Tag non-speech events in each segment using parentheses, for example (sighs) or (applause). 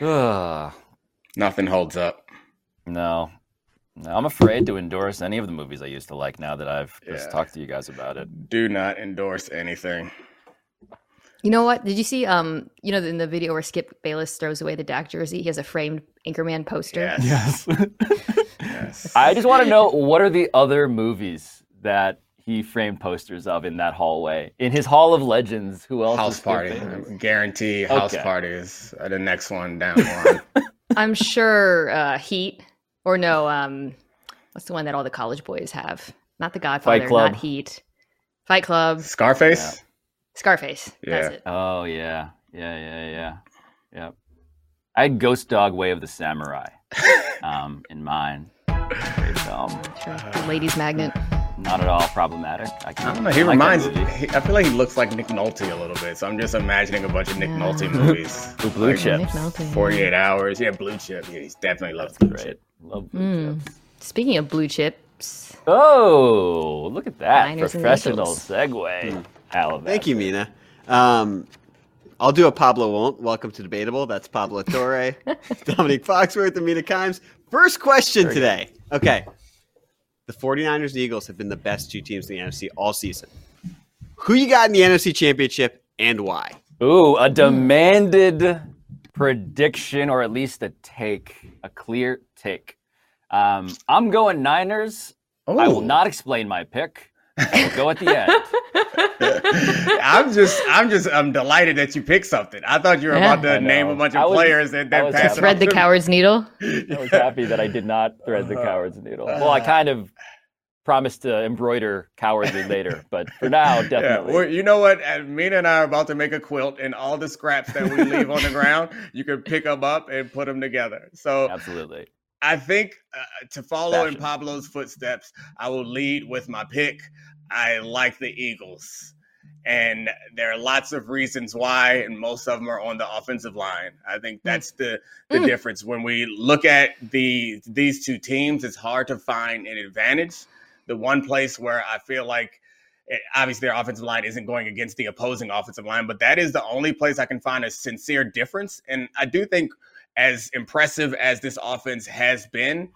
Ugh, (sighs) Nothing holds up. no. No, I'm afraid to endorse any of the movies I used to like now that I've just talked to you guys about it. Do not endorse anything. You know what? Did you see? Um, you know, in the video where Skip Bayless throws away the Dak jersey, he has a framed Anchorman poster. Yes. Yes. (laughs) Yes. I just want to know what are the other movies that he framed posters of in that hallway? In his Hall of Legends, who else? House party. Guarantee house Okay. parties the next one down the line. (laughs) I'm sure uh, Heat or no, um, what's the one that all the college boys have? Not the Godfather, Club. not Heat. Fight Club, Scarface? Scarface. That's Yeah. it. Oh yeah, yeah, yeah, yeah, yeah. I had Ghost Dog: Way of the Samurai (laughs) um, in mine Great film. Sure. The ladies magnet. Not at all problematic. I, can, I don't know. He like reminds. movie. He, I feel like he looks like Nick Nolte a little bit. So I'm just imagining a bunch of Nick Yeah. Nolte (laughs) movies. Ooh, Blue Like Chips. Nick Nolte. 48 hours. Yeah, blue chip. Yeah, he's definitely loves blue Great. chip. Love Blue Mm. Chips. Speaking of blue chips, Oh, look at that Niners and professional segue. Alabama. Thank you, Mina. Um, I'll do a Pablo won't. Welcome to Debatable. That's Pablo Torre, (laughs) Domonique Foxworth, and Mina Kimes. First question today. Okay. The 49ers and Eagles have been the best two teams in the NFC all season. Who you got in the NFC Championship and why? Ooh, a demanded prediction, or at least a take, a clear take. Um, I'm going Niners. I will not explain my pick. I will go at the end. (laughs) I'm just, I'm just, I'm delighted that you picked something. I thought you were Yeah. about to name a bunch of was- players and I then pass thread the coward's needle. (laughs) I was happy that I did not thread the coward's needle. Well, I kind of promised to embroider cowardly later, but for now, (laughs) Yeah, definitely. well, you know what? Uh, Mina and I are about to make a quilt, and all the scraps that we leave on the ground, you can pick them up and put them together. So Absolutely. I think uh, to follow in Pablo's footsteps, I will lead with my pick. I like the Eagles. And there are lots of reasons why, and most of them are on the offensive line. I think that's the, the Mm. difference. When we look at the these two teams, it's hard to find an advantage. The one place where I feel like it, obviously their offensive line isn't going against the opposing offensive line, but that is the only place I can find a sincere difference. And I do think as impressive as this offense has been,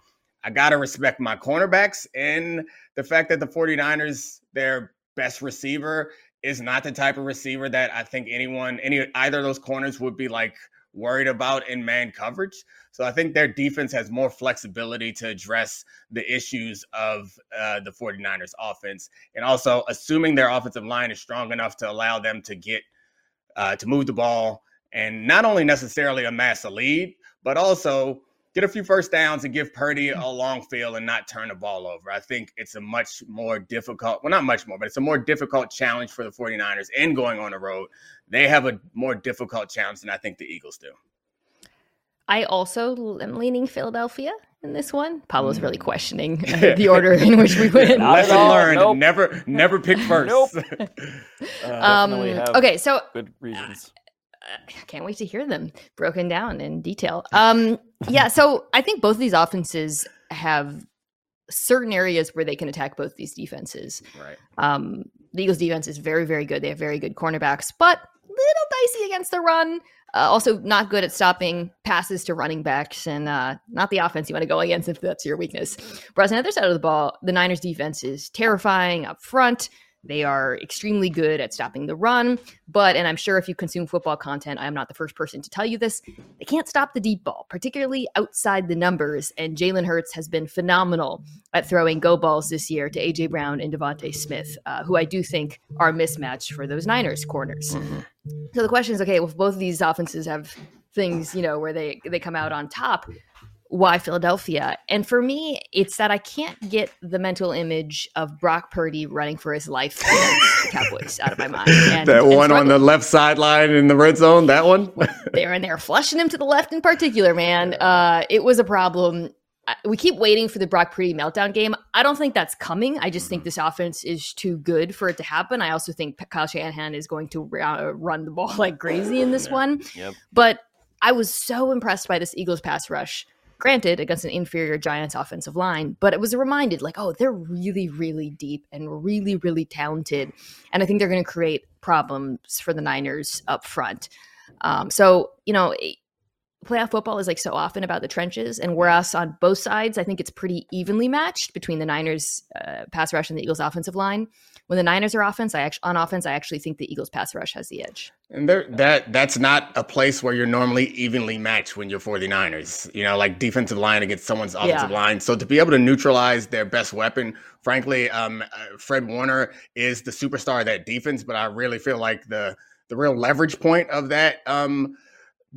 I got to respect my cornerbacks and the fact that the 49ers, their best receiver, is not the type of receiver that I think anyone, any either of those corners would be like worried about in man coverage. So I think their defense has more flexibility to address the issues of uh, the 49ers offense. And also assuming their offensive line is strong enough to allow them to get, uh, to move the ball and not only necessarily amass a lead, but also get a few first downs and give Purdy a long field and not turn the ball over. I think it's a much more difficult, well, not much more, but it's a more difficult challenge for the 49ers and going on the road. They have a more difficult challenge than I think the Eagles do. I also am leaning Philadelphia in this one. Pablo's really Mm. questioning (laughs) uh, the order in which we win. Not Lesson learned: Nope. never, never pick (laughs) first. Nope. (laughs) Um, okay, so Good reasons. I can't wait to hear them broken down in detail. Um, yeah, (laughs) so I think both of these offenses have certain areas where they can attack both these defenses. right. Um, the Eagles' defense is very, very good. They have very good cornerbacks, but little dicey against the run. Uh, also, not good at stopping passes to running backs, and uh, not the offense you want to go against if that's your weakness. Whereas on the other side of the ball, the Niners' defense is terrifying up front. They are extremely good at stopping the run, but, and I'm sure if you consume football content, I am not the first person to tell you this, they can't stop the deep ball, particularly outside the numbers. And Jalen Hurts has been phenomenal at throwing go balls this year to AJ Brown and DeVonta Smith, uh, who I do think are a mismatch for those Niners corners. So the question is, okay, well, if both of these offenses have things, you know, where they they come out on top, why Philadelphia? And for me, it's that I can't get the mental image of Brock Purdy running for his life the Cowboys out of my mind. (laughs) And, that and one on the left sideline in the red zone. That one. they're in there flushing him to the left in particular, (laughs) man. Uh, it was a problem. We keep waiting for the Brock Purdy meltdown game. I don't think that's coming. I just think this offense is too good for it to happen. I also think Kyle Shanahan is going to uh, run the ball (laughs) like crazy in this one. Yep. But I was so impressed by this Eagles pass rush. Granted, against an inferior Giants offensive line, but it was reminded like, oh, they're really, really deep and really, really talented. And I think they're going to create problems for the Niners up front. Um, so, you know, playoff football is like so often about the trenches, and whereas on both sides, I think it's pretty evenly matched between the Niners uh, pass rush and the Eagles offensive line. When the Niners are offense, I actually on offense, I actually think the Eagles pass rush has the edge. And there that that's not a place where you're normally evenly matched when you're 49ers. You know, like defensive line against someone's offensive yeah. line. So to be able to neutralize their best weapon, frankly, um, uh, Fred Warner is the superstar of that defense. But I really feel like the the real leverage point of that um,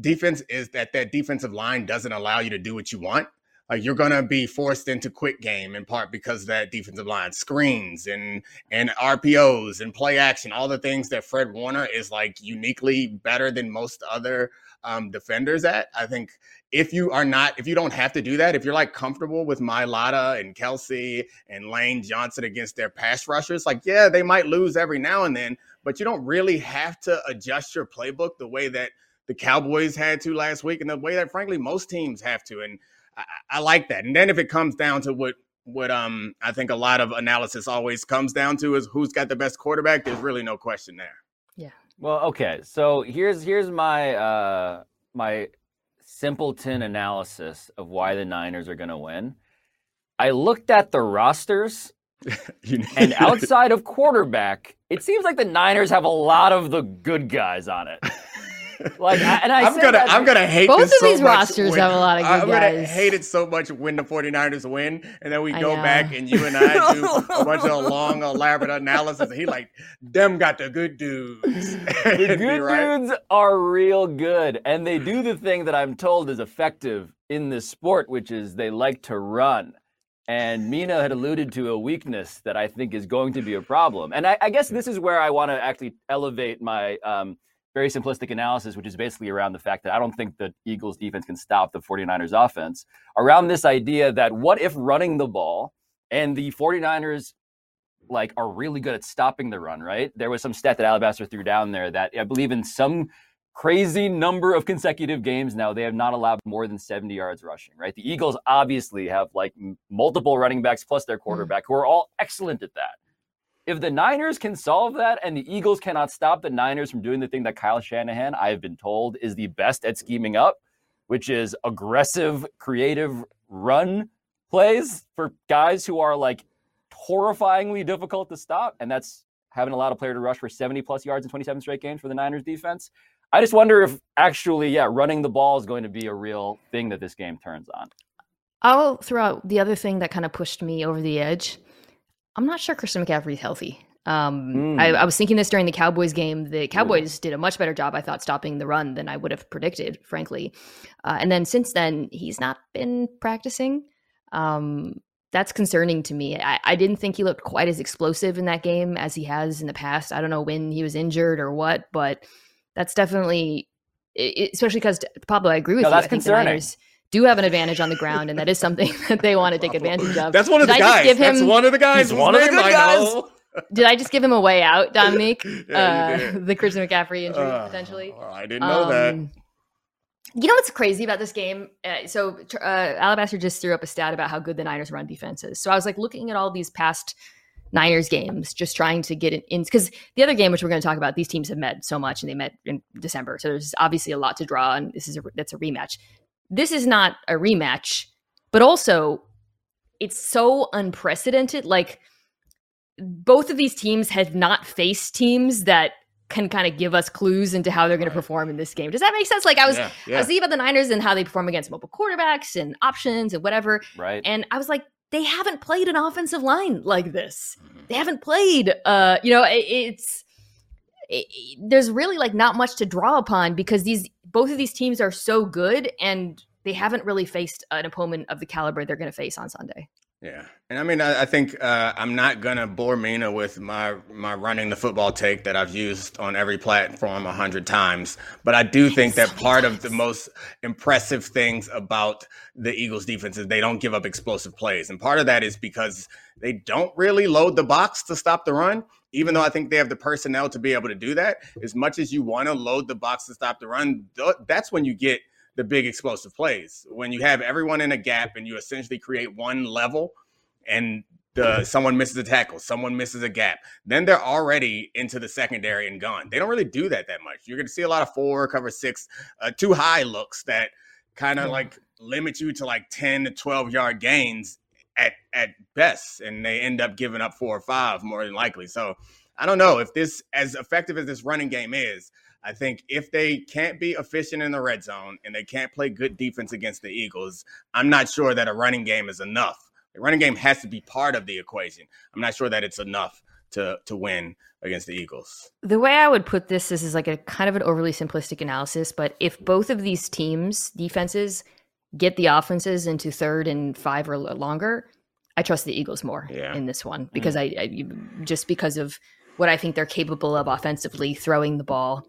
defense is that that defensive line doesn't allow you to do what you want. Like you're gonna be forced into quick game in part because that defensive line screens and and RPOs and play action, all the things that Fred Warner is like uniquely better than most other um, defenders at. I think if you are not, if you don't have to do that, if you're like comfortable with Mailata and Kelce and Lane Johnson against their pass rushers, like yeah, they might lose every now and then, but you don't really have to adjust your playbook the way that the Cowboys had to last week and the way that frankly most teams have to. And I, I like that. And then if it comes down to what what um I think a lot of analysis always comes down to is who's got the best quarterback, there's really no question there. Yeah. Well, okay. So here's here's my uh my simpleton analysis of why the Niners are going to win. I looked at the rosters (laughs) and (laughs) outside of quarterback, it seems like the Niners have a lot of the good guys on it. (laughs) Like, I, and I am gonna, I'm gonna hate both of so these rosters when, have a lot of good I'm guys. gonna hate it so much when the 49ers win, and then we go back and you and I do (laughs) a bunch of long, elaborate analysis. And he like, them got the good dudes. (laughs) the good right. dudes are real good, and they do the thing that I'm told is effective in this sport, which is they like to run. And Mina had alluded to a weakness that I think is going to be a problem. And I, I guess this is where I want to actually elevate my um, very simplistic analysis, which is basically around the fact that I don't think the Eagles defense can stop the 49ers offense, around this idea that what if running the ball and the 49ers like are really good at stopping the run, right? There was some stat that Alabaster threw down there that I believe in some crazy number of consecutive games now they have not allowed more than 70 yards rushing, right? The Eagles obviously have like multiple running backs plus their mm. quarterback who are all excellent at that. If the Niners can solve that and the Eagles cannot stop the Niners from doing the thing that Kyle Shanahan, I've been told, is the best at scheming up, which is aggressive, creative run plays for guys who are like horrifyingly difficult to stop. And that's having allowed a player to rush for 70 plus yards in 27 straight games for the Niners defense. I just wonder if actually, yeah, running the ball is going to be a real thing that this game turns on. I'll throw out the other thing that kind of pushed me over the edge I'm not sure Christian McCaffrey's healthy. Um, mm. I, I, was thinking this during the Cowboys game. The Cowboys Ooh. did a much better job, I thought, stopping the run than I would have predicted, frankly. Uh, and then since then, he's not been practicing. Um, that's concerning to me. I, I, didn't think he looked quite as explosive in that game as he has in the past. I don't know when he was injured or what, but that's definitely, it, especially because Pablo, I agree with no, you. That's concerning do have an advantage on the ground, and that is something (laughs) that they want to take advantage of. That's one of the Did guys. Him, That's one of the guys. one of the good guys. (laughs) Did I just give him a way out, Domonique? (laughs) yeah, uh, the Christian McCaffrey injury uh, potentially. I didn't know um, that. You know what's crazy about this game? Uh, so uh, Alabaster just threw up a stat about how good the Niners run defense is. So I was like looking at all these past Niners games, just trying to get it in because the other game, which we're going to talk about, these teams have met so much and they met in December, so there's obviously a lot to draw, and this is a that's a rematch this is not a rematch, but also it's so unprecedented. Like both of these teams have not faced teams that can kind of give us clues into how they're going to perform in this game. Does that make sense? Like I was, yeah, yeah. I was thinking about the Niners and how they perform against mobile quarterbacks and options and whatever. Right. And I was like, they haven't played an offensive line like this. Mm-hmm. They haven't played. Uh, you know, it, it's it, there's really like not much to draw upon because these both of these teams are so good and they haven't really faced an opponent of the caliber they're going to face on Sunday. Yeah, and I mean, I, I think uh, I'm not gonna bore Mina with my my running the football take that I've used on every platform a hundred times, but I do (laughs) think that part of the most impressive things about the Eagles' defense is they don't give up explosive plays, and part of that is because they don't really load the box to stop the run. Even though I think they have the personnel to be able to do that, as much as you want to load the box to stop the run, that's when you get the big explosive plays. When you have everyone in a gap and you essentially create one level and the someone misses a tackle, someone misses a gap, then they're already into the secondary and gone. They don't really do that that much. You're going to see a lot of four, cover six, uh, too high looks that kind of like limit you to like 10 to 12 yard gains at at best and they end up giving up four or five more than likely. So i don't know if this as effective as this running game is i think if they can't be efficient in the red zone and they can't play good defense against the eagles i'm not sure that a running game is enough. The running game has to be part of the equation. I'm not sure that it's enough to to win against the eagles. The way I would put this is, is like a kind of an overly simplistic analysis, but if both of these teams' defenses get the offenses into third and five or longer, I trust the Eagles more Yeah. in this one because I, I just because of what I think they're capable of offensively throwing the ball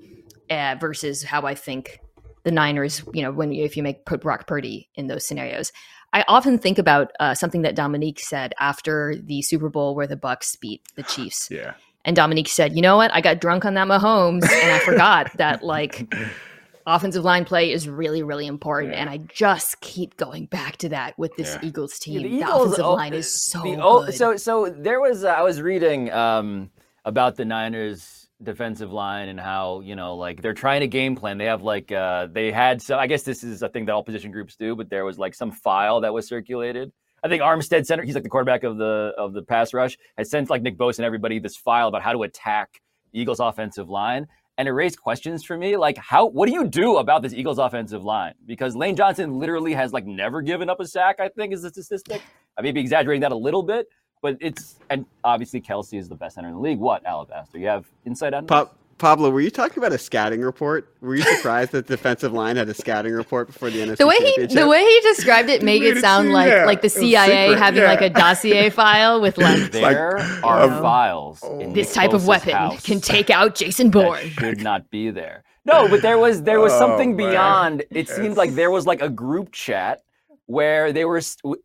uh, versus how I think the Niners, you know, when you, if you make put Brock Purdy in those scenarios. I often think about uh, something that Domonique said after the Super Bowl where the Bucks beat the Chiefs. yeah And Domonique said, "You know what? I got drunk on that Mahomes, and I forgot that like (laughs) offensive line play is really, really important." Yeah. And I just keep going back to that with this Yeah. Eagles Yeah, team. the, offensive oh, line is so the oh, good. so so there was uh, I was reading um, about the Niners defensive line and how you know like they're trying to game plan. They have like uh, they had so I guess this is a thing that all position groups do, but there was like some file that was circulated. I think Armstead Center, he's like the quarterback of the of the pass rush, has sent like Nick Bosa and everybody this file about how to attack Eagles offensive line. And it raised questions for me, like how what do you do about this Eagles offensive line? Because Lane Johnson literally has like never given up a sack, I think is the statistic. I may be exaggerating that a little bit, but it's and obviously Kelce is the best center in the league. What, Alabaster? You have insight on this? Pa- Pablo, were you talking about a scouting report? Were you surprised that the defensive line had a scouting report before the NFC the way he the way he described it made made it it sound seem- like yeah, like the CIA secret, having yeah. like a dossier (laughs) file with like There like, are um, files. oh. in this type of weapon house can take out Jason that Bourne. should not be there. No, but there was there was Oh, something man. beyond. It Yes. seemed like there was like a group chat where they were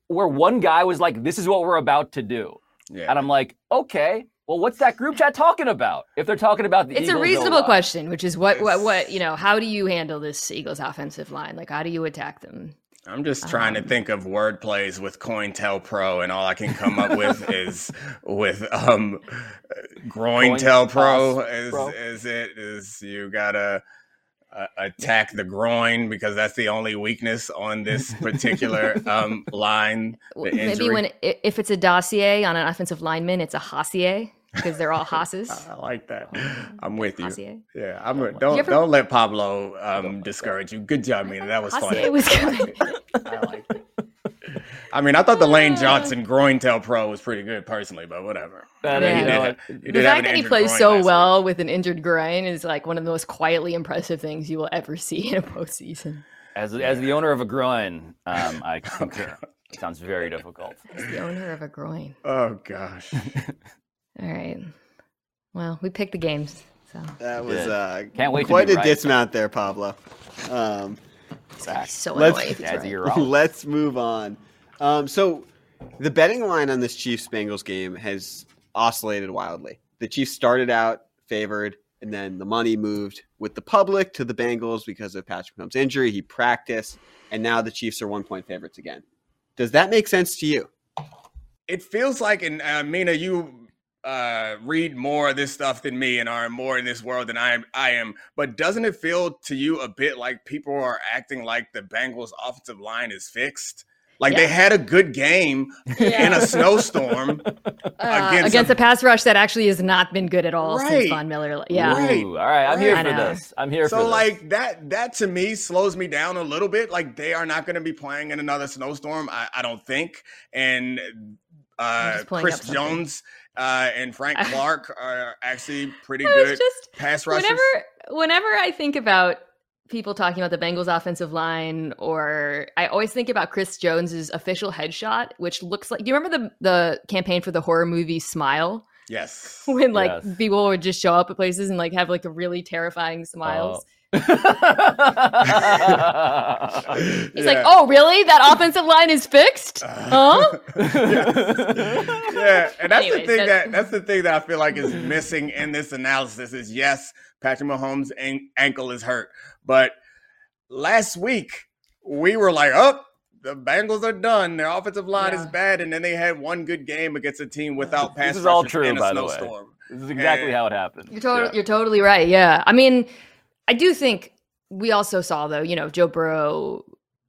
where one guy was like, "This is what we're about to do," yeah and I'm like, "Okay." Well, what's that group chat talking about? If they're talking about the Eagles, It's a reasonable O-line. question, which is what what what you know. How do you handle this Eagles offensive line? Like, how do you attack them? I'm just trying to Um, think of word plays with COINTELPRO, and all I can come up with (laughs) is with um, GroinTelPro. Coin Is Pro. is it is you gotta uh, attack the groin because that's the only weakness on (laughs) this particular um, line. Maybe when if it's a dossier on an offensive lineman, it's a hossier because they're all hosses. (laughs) I like that. I'm with you. Hossier. Yeah, I'm. Don't ever- don't let Pablo um, discourage you. Good job, Mina. That was funny. Hossier was (laughs) good. I liked it. I mean, I thought the Lane Johnson groin tail pro was pretty good personally, but whatever. But, Yeah. you know, He did- he the fact that he plays so last week. well with an injured groin is like one of the most quietly impressive things you will ever see in a postseason. as as the owner of a groin, um, I (laughs) concur. It sounds very difficult. He's the owner of a groin. Oh gosh. (laughs) All right. Well, we picked the games, so That was uh, Can't wait to quite be a right. dismount there, Pablo. Um, so Let's- annoying. if he's Jazzy, right. let's move on. Um, so the betting line on this Chiefs Bengals game has oscillated wildly. The Chiefs started out favored, and then the money moved with the public to the Bengals because of Patrick Mahomes' injury. He practiced, and now the Chiefs are one point favorites again. Does that make sense to you? It feels like, and uh, Mina, you uh, read more of this stuff than me and are more in this world than I am, I am. But doesn't it feel to you a bit like people are acting like the Bengals' offensive line is fixed? Like they had a good game in a snowstorm. (laughs) Uh, against against, a- a pass rush that actually has not been good at all Right. since Von Miller. Yeah. Right. Ooh, all right, I'm here Right. for know. this. I'm here for So like that that to me slows me down a little bit. Like they are not going to be playing in another snowstorm. I, I don't think. And uh, Chris. Jones uh, and Frank (laughs) Clark are actually pretty good just pass rushers. whenever whenever I think about people talking about the Bengals offensive line, or I always think about Chris Jones's official headshot, which looks like. Do you remember the the campaign for the horror movie Smile? yes. (laughs) When like Yes. people would just show up at places and like have like a really terrifying smiles. Oh. (laughs) He's like, "Oh, really? That offensive line is fixed? Huh?" yeah, and that's Anyways, the thing that- that that's the thing that I feel like is missing in this analysis is yes, Patrick Mahomes' an- ankle is hurt, but last week we were like, oh, the Bengals are done. Their offensive line is bad, and then they had one good game against a team without pass This is all true, by the way. snowstorm. this is exactly And- how it happened. You're totally, Yeah. you're totally right. Yeah, I mean, I do think we also saw though, you know, Joe Burrow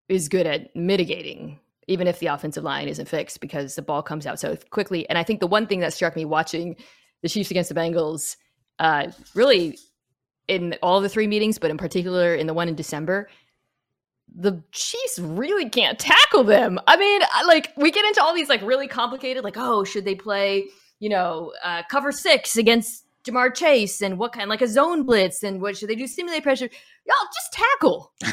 is good at mitigating even if the offensive line isn't fixed because the ball comes out so quickly. And I think the one thing that struck me watching the Chiefs against the Bengals, uh, really in all the three meetings, but in particular in the one in December, the Chiefs really can't tackle them. I mean, like we get into all these like really complicated, like oh, should they play, you know, uh, cover six against Ja'Marr Chase and what kind, like a zone blitz, and what should they do? Simulate pressure. Y'all just tackle. (laughs)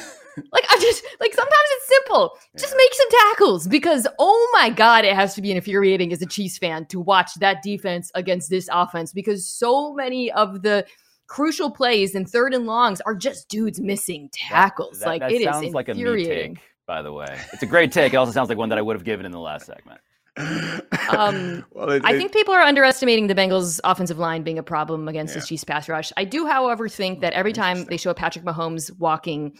like I just like sometimes it's simple. Just Yeah. make some tackles because oh my god, it has to be infuriating as a Chiefs fan to watch that defense against this offense because so many of the crucial plays and third and longs are just dudes missing tackles. That- like that it is sounds like a me take, by the way. It's a great take. It also sounds like one that I would have given in the last segment. Um, (laughs) well, it, I it- think people are underestimating the Bengals' offensive line being a problem against Yeah. the Chiefs' pass rush. I do, however, think that every time they show Patrick Mahomes walking,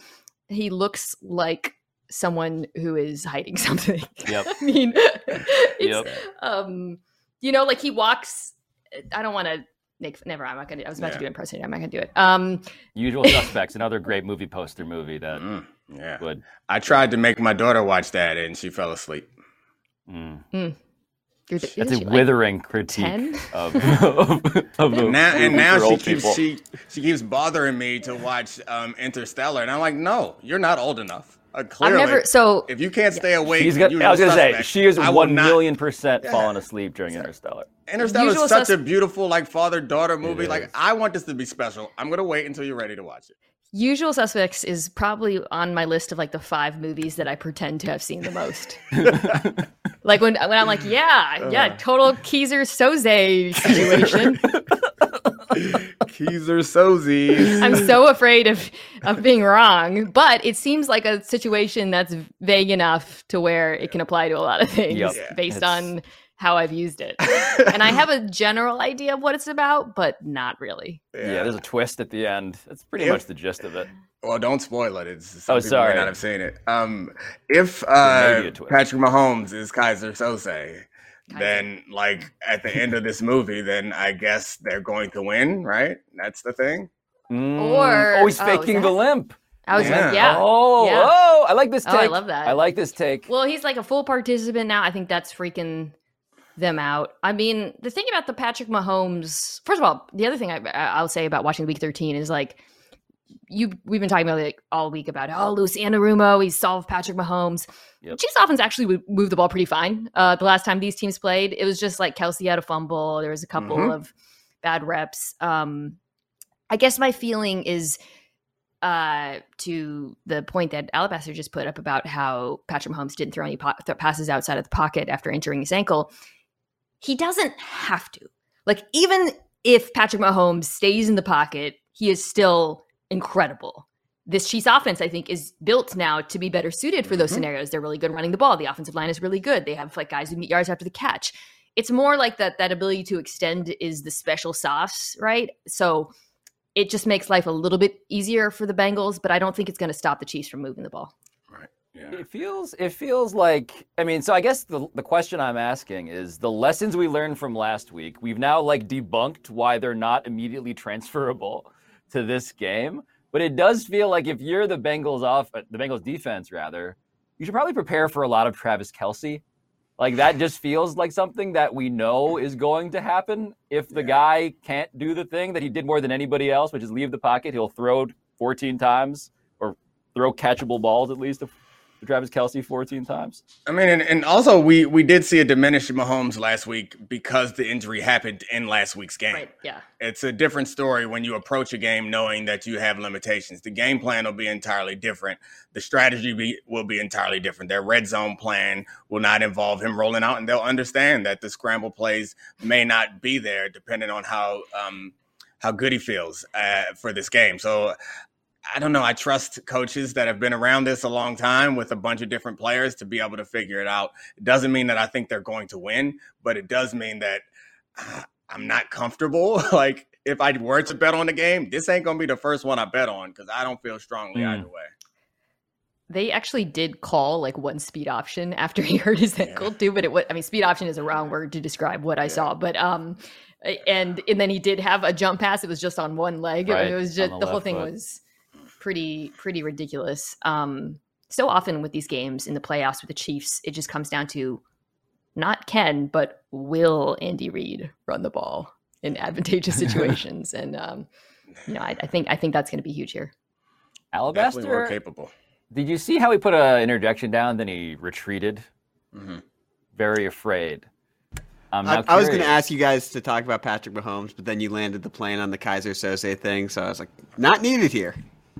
he looks like someone who is hiding (laughs) something. Yep. I mean, (laughs) it's, Yep. um, you know, like he walks. I don't want to make. Never. I'm not gonna. I was about to do an impersonation. I'm not gonna do it. Um, Usual Suspects, another great movie poster movie that Mm, yeah. would. I tried to make my daughter watch that, and she fell asleep. Mm. you're, That's a like, withering critique 10? of, (laughs) of, of the And now, and now she keeps people. she she keeps bothering me to watch um, Interstellar, and I'm like, no, you're not old enough. Uh, I've clearly, never. So if you can't stay awake, She's from got, I was gonna say she is one not- million percent Yeah. falling asleep during Interstellar. Interstellar is Usual such a beautiful like father daughter movie. Like I want this to be special. I'm gonna wait until you're ready to watch it. Usual Suspects is probably on my list of like the five movies that I pretend to have seen the most. (laughs) like when when I'm like, yeah, yeah, Uh. total Keyser Söze situation. (laughs) Keys or Sozies. I'm so afraid of of being wrong, but it seems like a situation that's vague enough to where it can apply to a lot of things Yep. Yeah. based It's- on how I've used it. and I have a (laughs) general idea of what it's about, but not really. Yeah. there's a twist at the end. That's pretty If- much the gist of it. Well, don't spoil it. It's some Oh, people sorry. may not have seen it. Um, if uh, may be a twist. Patrick Mahomes is Keyser Söze, Kaiser. then like at the end of this movie, then I guess they're going to win, right? That's the thing. Mm. Or- oh, he's oh, is faking the limp. I was Yeah. like, yeah. Oh, Yeah. oh, I like this Oh, take. I love that. I like this take. Well, he's like a full participant now. I think that's freaking them out. I mean, the thing about the Patrick Mahomes, first of all, the other thing I, I'll say about watching Week 13 is like, you we've been talking about like all week about oh Lou Anarumo he solved Patrick Mahomes. Yep. Chiefs offense actually would move the ball pretty fine. Uh, the last time these teams played, it was just like Kelce had a fumble. There was a couple Mhm. of bad reps. Um, I guess my feeling is uh, to the point that Alabaster just put up about how Patrick Mahomes didn't throw any po- th- passes outside of the pocket after injuring his ankle. He doesn't have to. Like, even if Patrick Mahomes stays in the pocket, he is still incredible. This Chiefs offense, I think, is built now to be better suited for those Mhm. scenarios. They're really good running the ball. The offensive line is really good. They have like guys who meet yards after the catch. It's more like that that ability to extend is the special sauce, right? So it just makes life a little bit easier for the Bengals, but I don't think it's going to stop the Chiefs from moving the ball. Yeah. It feels it feels like I mean, so I guess the the question I'm asking is the lessons we learned from last week, we've now like debunked why they're not immediately transferable to this game. But it does feel like if you're the Bengals off uh, the Bengals defense rather, you should probably prepare for a lot of Travis Kelce. Like that just feels like something that we know is going to happen. If the Yeah. guy can't do the thing that he did more than anybody else, which is leave the pocket, he'll throw 14 times or throw catchable balls at least Travis Kelce 14 times. I mean, and, and also we we did see a diminished Mahomes last week because the injury happened in last week's game. Yeah. It's a different story when you approach a game knowing that you have limitations. The game plan will be entirely different. The strategy be, will be entirely different. Their red zone plan will not involve him rolling out, and they'll understand that the scramble plays may not be there depending on how um, how good he feels uh, for this game. So. I don't know. I trust coaches that have been around this a long time with a bunch of different players to be able to figure it out. It doesn't mean that I think they're going to win, but it does mean that uh, I'm not comfortable. (laughs) like if I were to bet on the game, this ain't gonna be the first one I bet on because I don't feel strongly Mm. either way. They actually did call like one speed option after (laughs) he hurt his Yeah. ankle too, but it was I mean speed option is a wrong word to describe what I saw, but um and and then he did have a jump pass. It was just on one leg. I Right, it was just the the whole thing foot. was pretty pretty ridiculous. Um so often with these games in the playoffs with the Chiefs, it just comes down to not can, but will Andy Reid run the ball in advantageous (laughs) situations? and um, you know, I, I, think I think that's going to be huge here. Alabaster more capable. Did you see how he put an interjection down? Then he retreated, mm-hmm. very afraid. Um, I, I, was going to ask you guys to talk about Patrick Mahomes, but then you landed the plane on the Keyser Söze thing, so I was like, not needed here.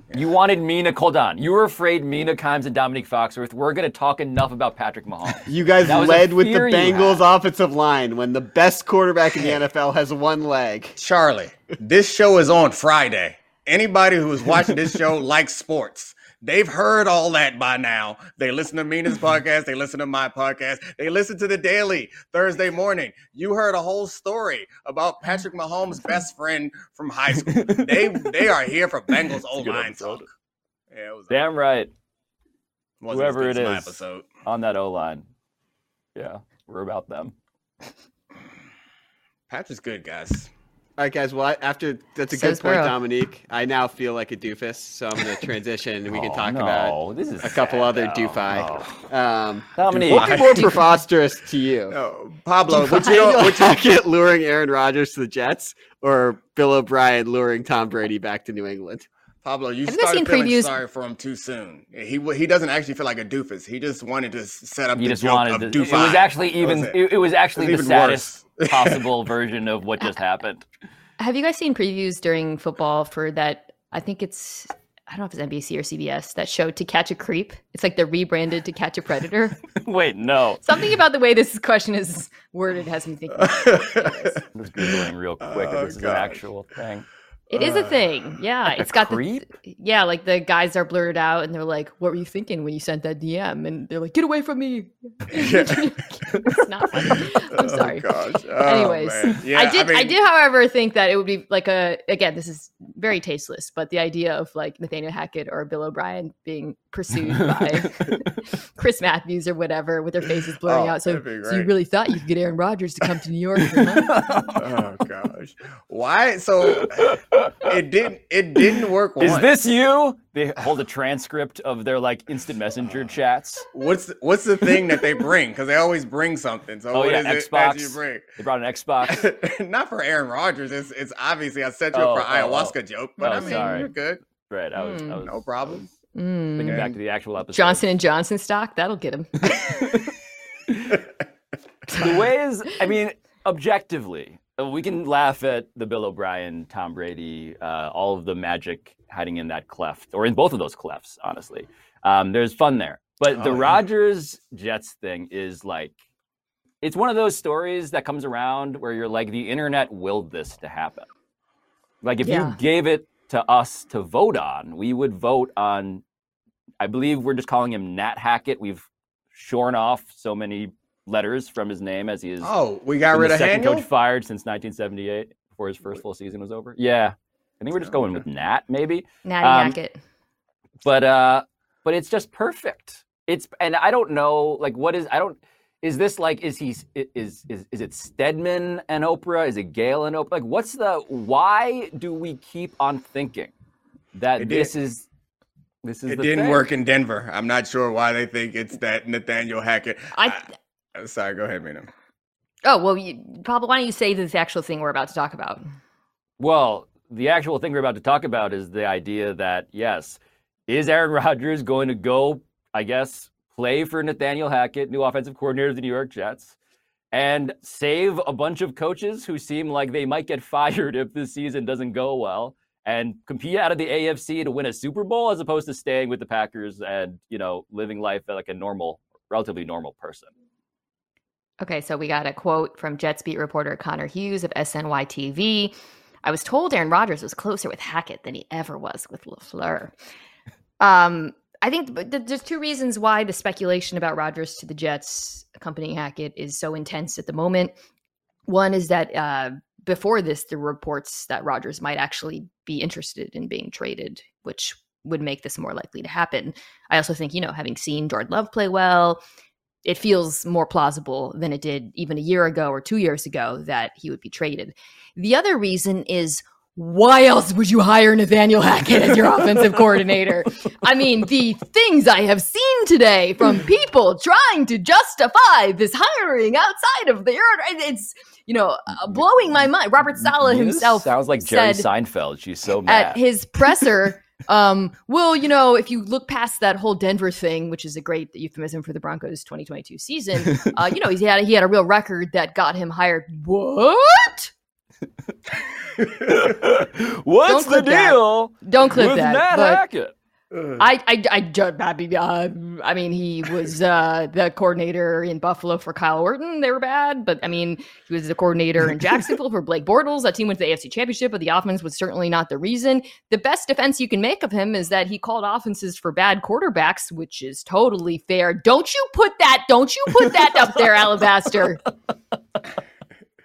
(laughs) You wanted Mina, hold on. You were afraid Mina Kimes and Domonique Foxworth were going to talk enough about Patrick Mahomes. (laughs) You guys led with the Bengals offensive line when the best quarterback in the NFL has one leg. Charlie, this show is on Friday. Anybody who is watching this show (laughs) likes sports. They've heard all that by now. They listen to Mina's podcast. They listen to my podcast. They listen to the daily Thursday morning. You heard a whole story about Patrick Mahomes' best friend from high school. they they are here for Bengals (laughs) O line talk. Yeah, it was damn right. Whoever it is episode. on that O line. Yeah, we're about them. Patrick's good, guys. All right, guys. Well, after that's a Says good point, Domonique. I now feel like a doofus, so I'm going to transition, and we can (laughs) oh, talk no. about this is a couple other doofy. Um, Domonique, what would be more preposterous to you, no, (laughs) Pablo? Would you, would you get luring Aaron Rodgers to the Jets, or Bill O'Brien luring Tom Brady back to New England? Pablo, you Have started feeling previews? sorry for him too soon. He he doesn't actually feel like a doofus. He just wanted to set up he the just joke wanted of to, It was actually even. Was it? It, it? was actually it was the saddest possible version of what just happened. (laughs) Have you guys seen previews during football for that? I think it's I don't know if it's NBC or CBS that show To Catch a Creep. It's like they're rebranded To Catch a Predator. (laughs) Wait, no. Something about the way this question is worded has me thinking. I'm just googling real quick. Oh, this God. is an actual thing. It is a thing. Yeah. It's got creep? the Yeah, like the guys are blurred out and they're like, What were you thinking when you sent that DM? And they're like, Get away from me. (laughs) it's not funny. (laughs) I'm sorry. Oh, oh, Anyways. Yeah, I did I, mean... I, did, however, think that it would be like a again, this is very tasteless, but the idea of like Nathaniel Hackett or Bill O'Brien being pursued (laughs) by (laughs) Chris Matthews or whatever with their faces blurring oh, out. So, so you really thought you could get Aaron Rodgers to come to New York? (laughs) oh gosh. Why so it didn't. It didn't work. Is this you? They hold a transcript of their like instant messenger (sighs) chats. What's what's the thing that they bring? Because they always bring something. So oh, what yeah, is Xbox. it you bring? They brought an Xbox. (laughs) Not for Aaron Rodgers. It's it's obviously I set you oh, up for oh, ayahuasca oh. joke, but oh, I mean sorry. you're good. Right. I was, mm. I was no problem. Mm. Thinking back to the actual episode. Johnson and Johnson stock that'll get him. (laughs) the ways. I mean, objectively, we can laugh at the Bill O'Brien, Tom Brady, uh, all of the magic hiding in that cleft, or in both of those clefts, honestly. Um, there's fun there. But oh, the yeah. Rodgers Jets thing is like, it's one of those stories that comes around where you're like, the internet willed this to happen. Like, if yeah. you gave it to us to vote on, we would vote on, I believe we're just calling him Nat Hackett. We've shorn off so many letters from his name as he is. Oh, we got rid of second coach fired since 1978 before his first full season was over. Yeah, I think we're just going with Nat, maybe. Natty um, Hackett. But uh, but it's just perfect. It's and I don't know like what is I don't is this like is he is is is it Stedman and Oprah? Is it Gayle and Oprah? Like what's the why do we keep on thinking that it this did. is this is it didn't thing? work in Denver. I'm not sure why they think it's that Nathaniel Hackett. I, I uh, sorry, go ahead, Mina. Oh well, you, probably. Why don't you say the actual thing we're about to talk about? Well, the actual thing we're about to talk about is the idea that yes, is Aaron (laughs) Rodgers going to go? I guess play for Nathaniel Hackett, new offensive coordinator of the New York Jets, and save a bunch of coaches who seem like they might get (laughs) fired if this season doesn't go well, and compete out of the AFC to win a Super Bowl as opposed to staying with the Packers and you know living life like a normal, relatively normal person. Okay, so we got a quote from Jets beat reporter Connor Hughes of SNY TV. I was told Aaron Rodgers was closer with Hackett than he ever was with LaFleur. Um, I think there's two reasons why the speculation about Rodgers to the Jets accompanying Hackett is so intense at the moment. One is that uh, before this, there were reports that Rodgers might actually be interested in being traded, which would make this more likely to happen. I also think, you know, having seen Jordan Love play well, it feels more plausible than it did even a year ago or two years ago that he would be traded. The other reason is why else would you hire Nathaniel Hackett as your offensive (laughs) coordinator? I mean, the things I have seen today from people trying to justify this hiring outside of the it's you know uh, blowing my mind. Robert Saleh himself sounds like Jerry Seinfeld. She's so mad. at his presser. (laughs) Um, well, you know, if you look past that whole Denver thing, which is a great euphemism for the Broncos 2022 season, (laughs) uh, you know, he had he had a real record that got him hired. What? (laughs) What's the clip that. deal Don't clip with that. Nat but Hackett? I, I, I, I mean, uh, I mean, he was uh, the coordinator in Buffalo for Kyle Orton. They were bad, but I mean, he was the coordinator in Jacksonville for Blake Bortles. That team went to the AFC Championship, but the offense was certainly not the reason. The best defense you can make of him is that he called offenses for bad quarterbacks, which is totally fair. Don't you put that? Don't you put that up there, Alabaster? (laughs)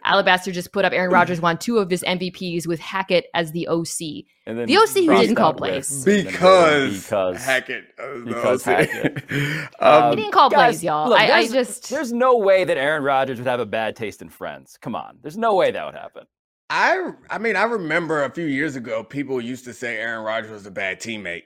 Alabaster just put up Aaron Rodgers won two of his MVPs with Hackett as the OC. And then The OC who (laughs) didn't call plays. with- and then because because Hackett. because Hackett. um, He didn't call Guys, plays, y'all. look, I, I just there's no way that Aaron Rodgers would have a bad taste in Friends. Come on, there's no way that would happen. I I mean, I remember a few years ago, people used to say Aaron Rodgers was a bad teammate.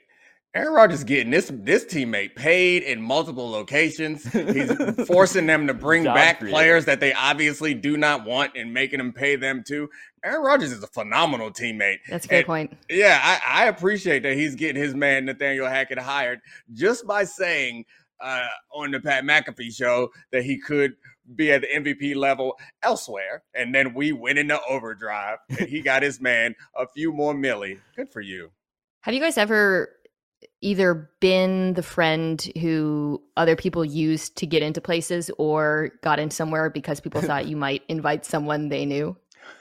Aaron Rodgers is getting this this teammate paid in multiple locations. He's (laughs) forcing them to bring back players that they obviously do not want and making them pay them too. Aaron Rodgers is a phenomenal teammate. that's a fair And- point. Yeah, I, I appreciate that he's getting his man Nathaniel Hackett hired just by saying uh, on the Pat McAfee show that he could be at the MVP level elsewhere, and then we went into overdrive, and he got his man a few more milli. Good for you. Have you guys ever either been the friend who other people used to get into places or got in somewhere because people (laughs) thought you might invite someone they knew?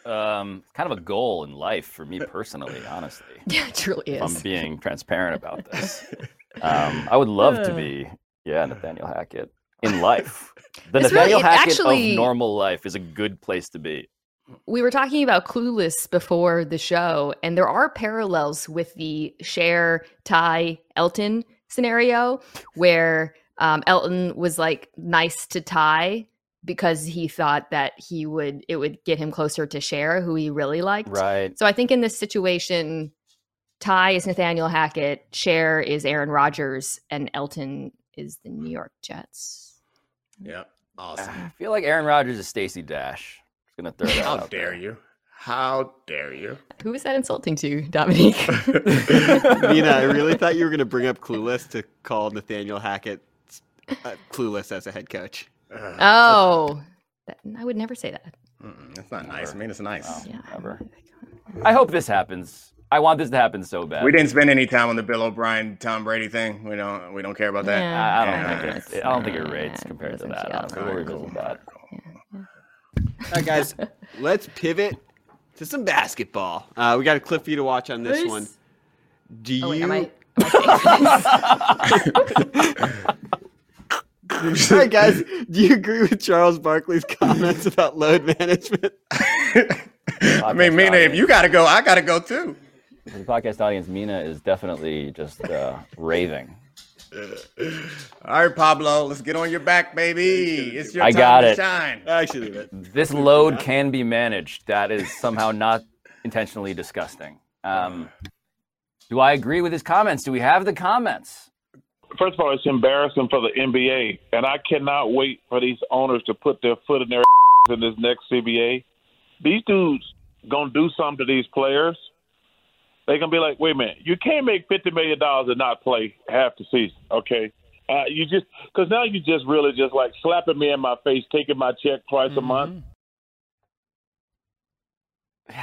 Um, kind of a goal in life for me (laughs) personally, honestly. (laughs) Yeah, it truly If I'm being transparent about this, um, I would love to be, yeah, Nathaniel Hackett in life. The It's Nathaniel it Hackett actually- of normal life is a good place to be. We were talking about Clueless before the show, and there are parallels with the Cher, Ty, Elton scenario where um, Elton was like nice to Ty because he thought that he would it would get him closer to Cher, who he really liked. Right. So I think in this situation, Ty is Nathaniel Hackett, Cher is Aaron Rodgers, and Elton is the New York Jets. Yep. (sighs) Awesome. I feel like Aaron Rodgers is Stacey Dash. Just gonna throw that How out dare there. you? How dare you? Who is that insulting to, Domonique? (laughs) Nina, I really thought you were going to bring up Clueless to call Nathaniel Hackett uh, Clueless as a head coach. Ugh, oh, that, I would never say that. mm-mm, that's not nice. I mean, it's nice. Oh. Yeah. Never. I hope this happens. I want this to happen so bad. We didn't spend any time on the Bill O'Brien, Tom Brady thing. We don't. We don't care about that. Yeah, I, I don't Yeah, think it's- it, I don't think it uh, rates compared to that. feel- Honestly, we'll revisit that. All right, guys, (laughs) let's pivot to some basketball. Uh, we got a clip for you to watch on this Nice. one. Do you? Oh, wait, am I, am I (laughs) paying for this? All right, guys, do you agree with Charles Barkley's comments about load management? (laughs) I mean, Mina, if you got to go, I got to go too. For the podcast audience, Mina is definitely just uh, raving. (laughs) All right, Pablo, let's get on your back, baby. It's your I time got to it. shine. Actually, leave. This load can be managed. That is somehow not intentionally disgusting. Um, do I agree with his comments? Do we have the comments? First of all, it's embarrassing for the NBA, and I cannot wait for these owners to put their foot in their (laughs) in this next CBA. These dudes gonna do something to these players. They gonna be like, wait a minute, you can't make fifty million dollars and not play half the season, okay? Uh, you just because now you just really just like slapping me in my face, taking my check twice a month. (sighs)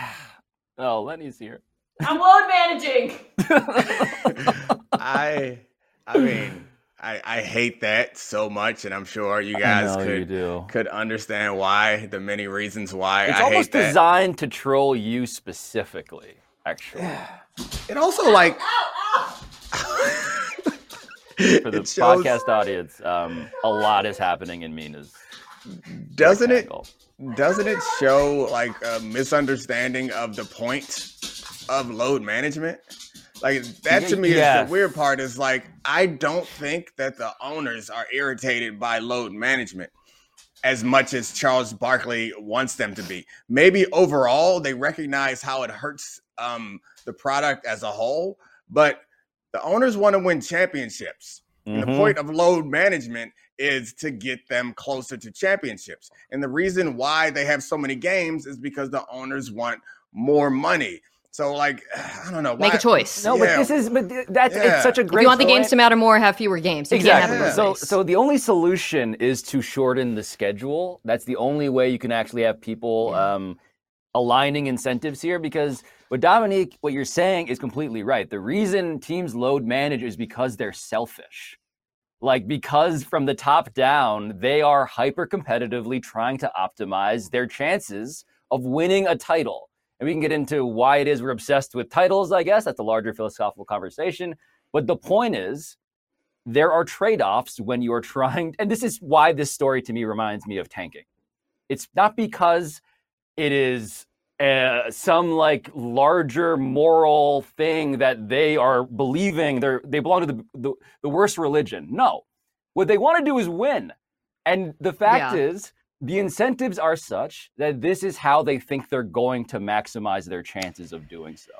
Oh, Lenny's here. I'm load managing. (laughs) I, I mean, I, I hate that so much, and I'm sure you guys I know you could do. could understand why. The many reasons why It's I almost hate that. designed to troll you specifically. Actually, It also like (laughs) for the shows- podcast audience, um, a lot is happening in Mina's. doesn't it doesn't it show like a misunderstanding of the point of load management? Like that to me is the weird part is like I don't think that the owners are irritated by load management as much as Charles Barkley wants them to be. Maybe overall they recognize how it hurts um, the product as a whole, but the owners want to win championships. And the point of load management is to get them closer to championships. And the reason why they have so many games is because the owners want more money. So, like, (sighs) I don't know. Make a choice. No, Yeah. but this is but that's Yeah. it's such a If great you want the games to matter more, have fewer games. You Exactly. Can't have Yeah. So, so the only solution is to shorten the schedule. That's the only way you can actually have people um, aligning incentives here. Because what Domonique, what you're saying is completely right. The reason teams load manage is because they're selfish. Like because from the top down, they are hyper competitively trying to optimize their chances of winning a title. And we can get into why it is we're obsessed with titles, I guess. That's a larger philosophical conversation. But the point is, there are trade offs when you're trying, and this is why this story to me reminds me of tanking. It's not because it is uh, some like larger moral thing that they are believing they're they belong to the, the, the worst religion. No, what they want to do is win, and the fact Yeah. is the incentives are such that this is how they think they're going to maximize their chances of doing so.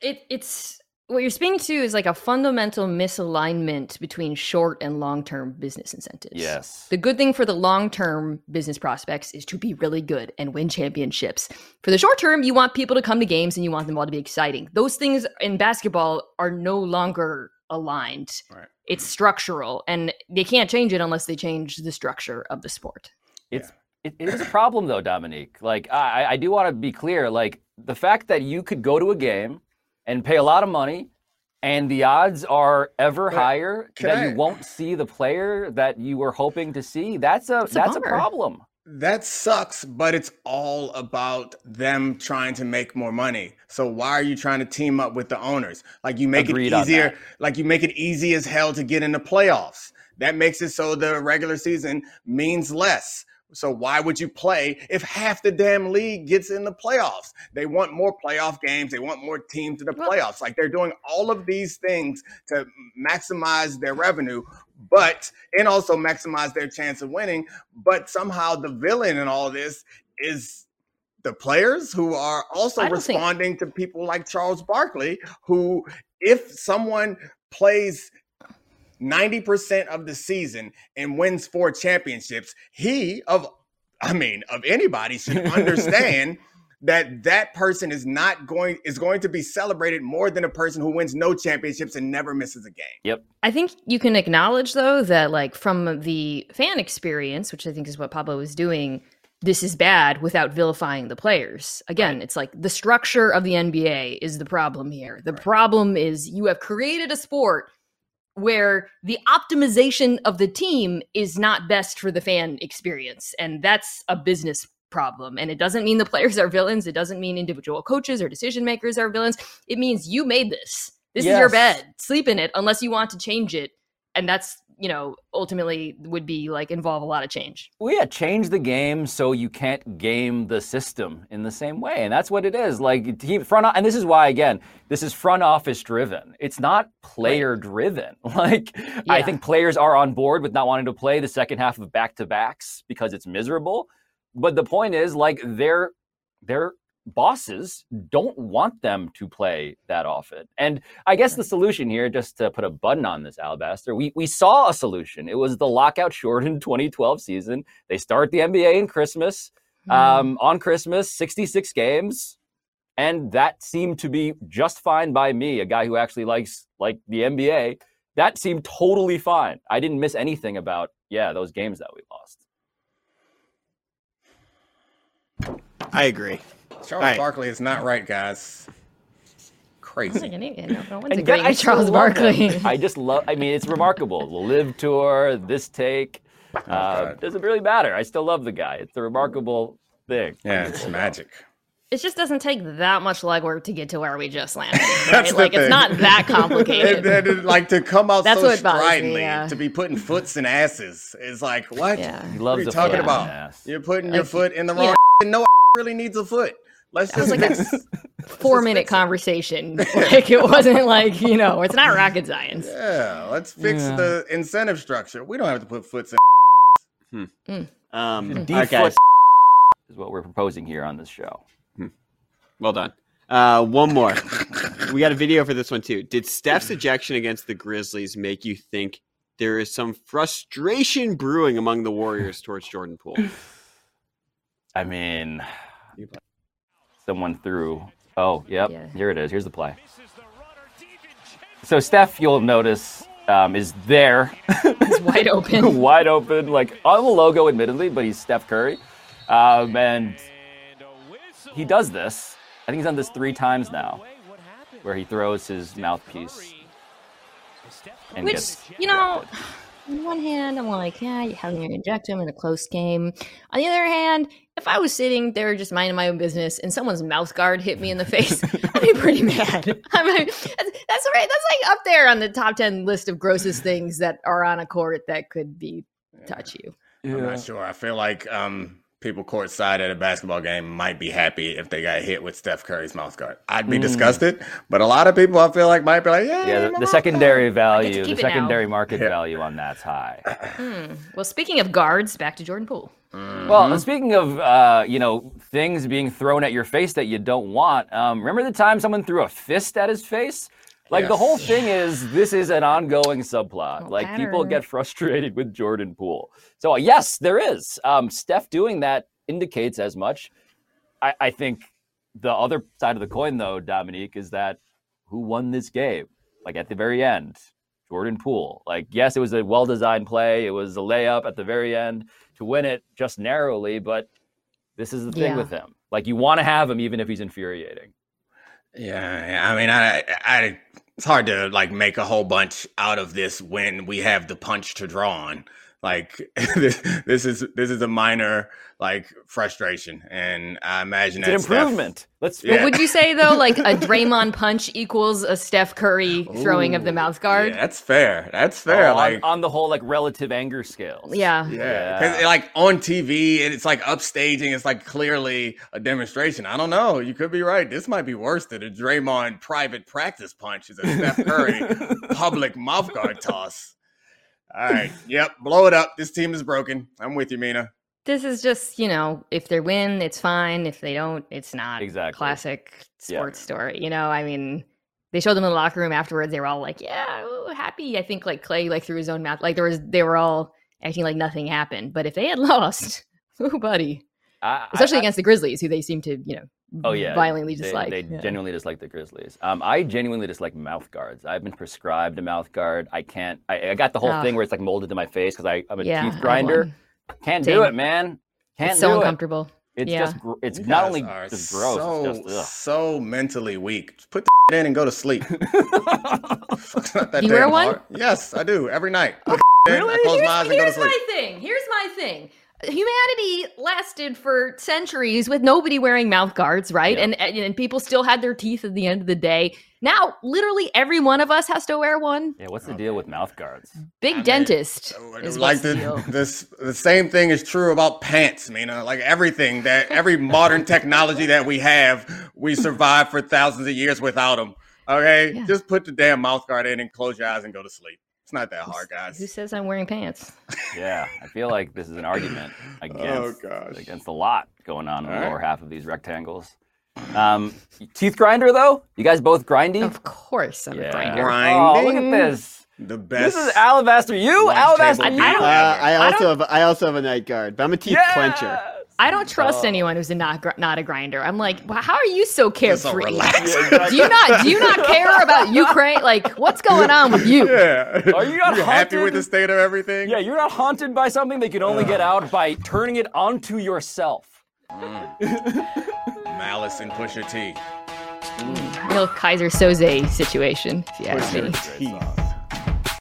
it, it's what you're speaking to is like a fundamental misalignment between short and long-term business incentives. Yes. The good thing for the long-term business prospects is to be really good and win championships. For the short term, you want people to come to games and you want them all to be exciting. Those things in basketball are no longer aligned. Right. It's structural and they can't change it unless they change the structure of the sport. It's it, it is a problem though, Domonique. Like I, I do want to be clear. Like the fact that you could go to a game and pay a lot of money, and the odds are ever But higher that I- you won't see the player that you were hoping to see. That's a It's a that's a bummer. problem. That sucks, but it's all about them trying to make more money. So why are you trying to team up with the owners? Like you make Agreed it easier, like you make it easy as hell to get in the playoffs. That makes it so the regular season means less. So why would you play if half the damn league gets in the playoffs? They want more playoff games. They want more teams in the playoffs. Like they're doing all of these things to maximize their revenue, but and also maximize their chance of winning. But somehow the villain in all this is the players who are also don't think- responding to people like Charles Barkley, who if someone plays 90% of the season and wins four championships, he of I mean, of anybody should (laughs) understand that that person is not going is going to be celebrated more than a person who wins no championships and never misses a game. Yep. I think you can acknowledge though that like from the fan experience, which I think is what Pablo was doing, this is bad without vilifying the players. Again, it's like the structure of the NBA is the problem here. The problem is you have created a sport where the optimization of the team is not best for the fan experience. And that's a business problem. And it doesn't mean the players are villains. It doesn't mean individual coaches or decision makers are villains. It means you made this. This is your bed. Sleep in it unless you want to change it. And that's you know ultimately would be like involve a lot of change Well, yeah, change the game so you can't game the system in the same way, and that's what it is. Like front, and this is why again, this is front office driven. It's not player driven. (laughs) Like I think players are on board with not wanting to play the second half of back to backs because it's miserable. But the point is, like their their bosses don't want them to play that often. And I guess the solution here, just to put a button on this alabaster, we we saw a solution. It was the lockout shortened (laughs) 2012 season. They start the NBA in Christmas. Um, on Christmas, 66 games. And that seemed to be just fine by me, a guy who actually likes like the NBA. That seemed totally fine. I didn't miss anything about, yeah, those games that we lost. I agree. Charles All right. Barkley is not right, guys. Crazy. no, no one's And agreeing I with still Charles. Barkley. I just love. I mean, it's remarkable. The live tour, this take, uh, God. doesn't really matter. I still love the guy. It's a remarkable thing. Yeah, it's magic. it just doesn't take that much legwork to get to where we just landed. (laughs) That's Right? the like it's not that (laughs) complicated. And then, like to come out That's so what bothers me, yeah. to be putting foots and asses is like what? Yeah. He What loves are you talking foot about? and ass. You're putting your foot in the you wrong. (laughs) and no really needs a foot. Let's That was just like a (laughs) four minute conversation. (laughs) Like it wasn't like, you know, it's not rocket science. Yeah, let's fix Yeah. the incentive structure. We don't have to put foots in. Um, Deep all right, foot guys. is what we're proposing here on this show. Hmm. Well done. Uh, one more. we got a video for this one too. Did Steph's ejection against the Grizzlies make you think there is some frustration brewing among the Warriors towards Jordan Poole? I mean, someone threw. Oh, yep. Yeah. Here it is. Here's the play. So Steph, you'll notice, um, is there, It's wide open. (laughs) wide open, like on the logo, admittedly, but he's Steph Curry, um, and he does this. I think he's done this three times now, where he throws his mouthpiece. And Which, gets you know, on one hand, I'm like, yeah, you have to inject him in a close game. On the other hand, if I was sitting there just minding my own business and someone's mouth guard hit me in the face, (laughs) I'd be pretty mad. (laughs) I'm like, that's, that's right. That's like up there on the top 10 list of grossest things that are on a court that could be touch you. I'm not sure. I feel like um, people courtside at a basketball game might be happy if they got hit with Steph Curry's mouth guard. I'd be disgusted, but a lot of people I feel like might be like, yeah, Yeah, the, the secondary I value, the keep it now. secondary market Yeah. value on that's high. (laughs) Hmm. Well, speaking of guards, back to Jordan Poole. Well, speaking of uh, you know things being thrown at your face that you don't want, um, remember the time someone threw a fist at his face? Like the whole thing is this is an ongoing subplot. Well, like people get frustrated with Jordan Poole. So uh, yes, there is. Um, Steph doing that indicates as much. I, I think the other side of the coin, though, Domonique, is that who won this game? Like at the very end, Jordan Poole. Like, yes, it was a well designed play. It was a layup at the very end to win it just narrowly, but this is the thing Yeah. with him. Like, you want to have him even if he's infuriating. Yeah, I mean, I, I, it's hard to like make a whole bunch out of this when we have the punch to draw on. Like this, (laughs) this is this is a minor like frustration, and I imagine It's an that Steph- improvement. Let's Yeah. Would you say though, like a (laughs) Draymond punch equals a Steph Curry throwing of the Ooh, mouth guard? Yeah, that's fair. That's oh, fair. Oh, like, on, the whole like relative anger scale. Yeah. yeah, because like on TV, and it's like upstaging. It's like clearly a demonstration. I don't know. You could be right. This might be worse than a Draymond private practice punch. Is a Steph Curry (laughs) public mouth guard toss. All right. Yep. Blow it up. This team is broken. I'm with you, Mina. This is just, you know, if they win, it's fine. If they don't, it's not. Exactly. Classic Yeah. sports story. You know, I mean, they showed them in the locker room afterwards. They were all like, "Yeah, ooh, happy." I think like Clay like through his own mouth. Like there was, they were all acting like nothing happened. But if they had (laughs) lost, oh, buddy, I- especially I- against the Grizzlies, who they seem to, you know, Oh yeah, violently dislike. They, Yeah. genuinely dislike the Grizzlies. Um, I genuinely dislike mouth guards. I've been prescribed a mouth guard. I can't. I, I got the whole Ah. thing where it's like molded to my face because I'm a Yeah, teeth grinder. Can't Same. do it, man. Can't It's so do it. uncomfortable. It's Yeah. just. gr- It's You not only just gross. So, it's just so mentally weak. Just put the (laughs) in and go to sleep. (laughs) That You wear one? hard. Yes, I do every night. Put the (laughs) I close here's, my eyes and go to here's sleep. my thing. Here's my thing. Humanity lasted for centuries with nobody wearing mouth guards, right? Yeah. And, and and people still had their teeth at the end of the day. Now, literally every one of us has to wear one. Yeah, what's the deal with mouth guards? Big mean, dentist is like the the, this the same thing is true about pants, Mina. Like everything that every modern technology that we have, we survived for thousands of years without them. Okay, Yeah. just put the damn mouth guard in and close your eyes and go to sleep. It's not that hard, guys. Who says I'm wearing pants? (laughs) Yeah, I feel like this is an argument (laughs) against Oh, gosh. against a lot going on in the All right. lower half of these rectangles. Um, teeth grinder though. You guys both grindy. Of course, I'm a grinder. Grinding. Oh, look at this. The best. This is Alabaster. You, Alabaster. table. I don't- Uh, I I also have I also have a night guard, but I'm a teeth Yes! clencher. I don't trust Oh. anyone who's a not gr- not a grinder. I'm like, well, how are you so Just so carefree? (laughs) do you not do you not (laughs) care about Ukraine? Like, what's going on with you? Yeah. Are you not (laughs) happy with the state of everything? Yeah, you're not haunted by something that you can only get out by turning it onto yourself. Mm. Malice and Pusha T. Real Keyser Söze situation, if you ask Pusha me. T.